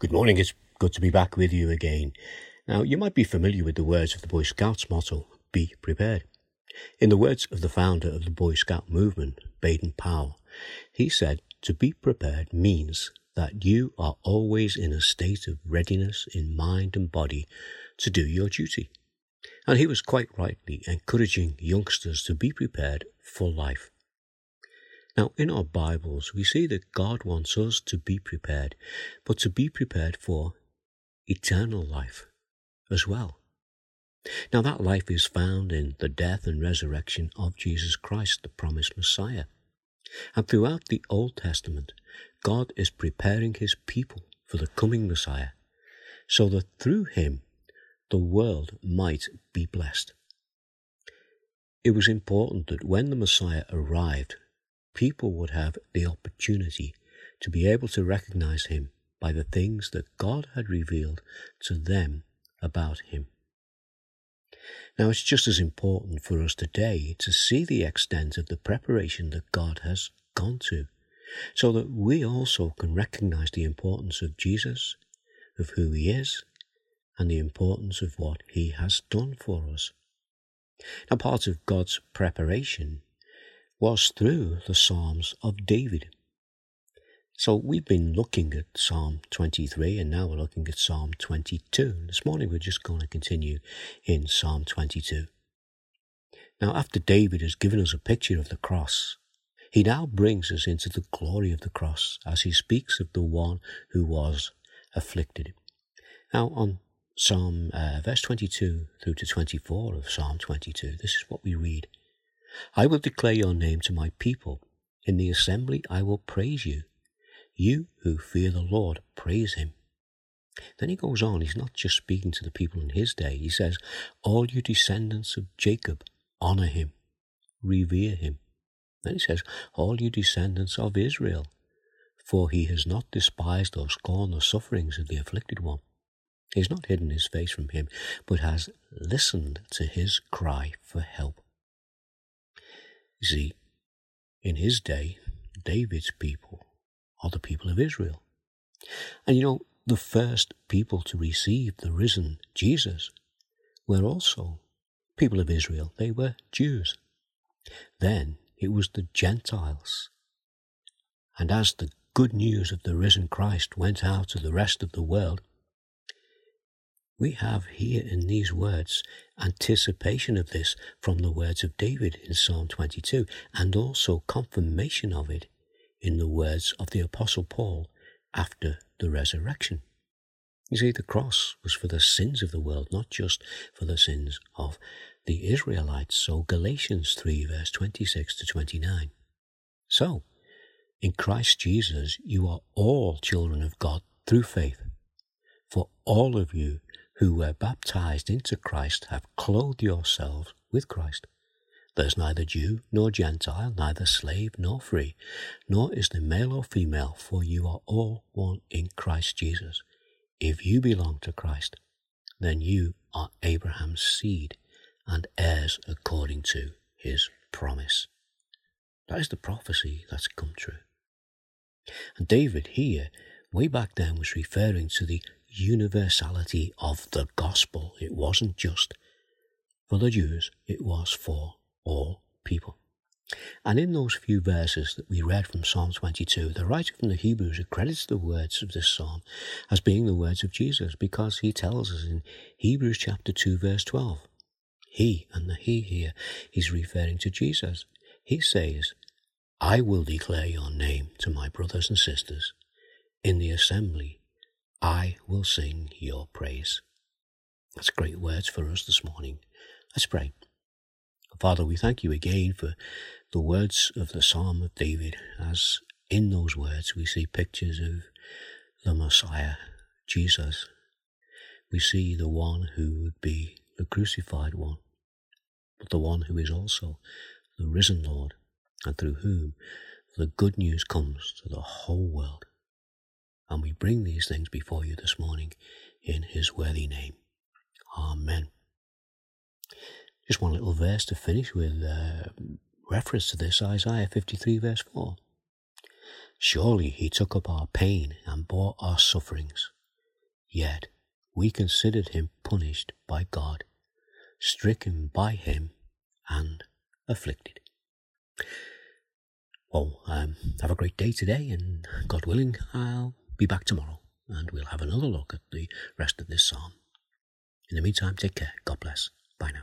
Good morning. It's good to be back with you again. Now, you might be familiar with the words of the Boy Scouts motto, be prepared. In the words of the founder of the Boy Scout movement, Baden Powell, he said, to be prepared means that you are always in a state of readiness in mind and body to do your duty. And he was quite rightly encouraging youngsters to be prepared for life. Now, in our Bibles, we see that God wants us to be prepared, but to be prepared for eternal life as well. Now, that life is found in the death and resurrection of Jesus Christ, the promised Messiah. And throughout the Old Testament, God is preparing his people for the coming Messiah, so that through him the world might be blessed. It was important that when the Messiah arrived, people would have the opportunity to be able to recognize him by the things that God had revealed to them about him. Now, it's just as important for us today to see the extent of the preparation that God has gone to, so that we also can recognize the importance of Jesus, of who he is, and the importance of what he has done for us. Now, part of God's preparation was through the Psalms of David. So we've been looking at Psalm 23 and now we're looking at Psalm 22. This morning we're just going to continue in Psalm 22. Now, after David has given us a picture of the cross, he now brings us into the glory of the cross as he speaks of the one who was afflicted. Now, on Psalm uh, verse 22 through to 24 of Psalm 22, this is what we read. I will declare your name to my people. In the assembly I will praise you. You who fear the Lord, praise him. Then he goes on, he's not just speaking to the people in his day. He says, All you descendants of Jacob, honor him, revere him. Then he says, All you descendants of Israel, for he has not despised or scorned the sufferings of the afflicted one. He has not hidden his face from him, but has listened to his cry for help. You see, in his day, David's people are the people of Israel. And you know, the first people to receive the risen Jesus were also people of Israel. They were Jews. Then it was the Gentiles. And as the good news of the risen Christ went out to the rest of the world, we have here in these words anticipation of this from the words of David in Psalm 22 and also confirmation of it in the words of the Apostle Paul after the resurrection. You see, the cross was for the sins of the world, not just for the sins of the Israelites. So Galatians 3 verse 26 to 29. So, in Christ Jesus, you are all children of God through faith. For all of you who were baptized into Christ have clothed yourselves with Christ. There's neither Jew nor Gentile, neither slave nor free, nor is there male or female, for you are all one in Christ Jesus. If you belong to Christ, then you are Abraham's seed and heirs according to his promise. That is the prophecy that's come true. And David here, way back then, was referring to the universality of the gospel. It wasn't just for the Jews, it was for all people. And in those few verses that we read from Psalm 22, the writer from the Hebrews accredits the words of this psalm as being the words of Jesus because he tells us in Hebrews chapter 2 verse 12, he, and the he here, is referring to Jesus. He says, I will declare your name to my brothers and sisters. In the assembly I will sing your praise. That's great words for us this morning. Let's pray. Father, we thank you again for the words of the Psalm of David, as in those words we see pictures of the Messiah, Jesus. We see the one who would be the crucified one, but the one who is also the risen Lord, and through whom the good news comes to the whole world. And we bring these things before you this morning in his worthy name. Amen. Just one little verse to finish with uh, reference to this Isaiah 53, verse 4. Surely he took up our pain and bore our sufferings. Yet we considered him punished by God, stricken by him, and afflicted. Well, um, have a great day today, and God willing, I'll be back tomorrow, and we'll have another look at the rest of this psalm. In the meantime, take care. God bless. Bye now.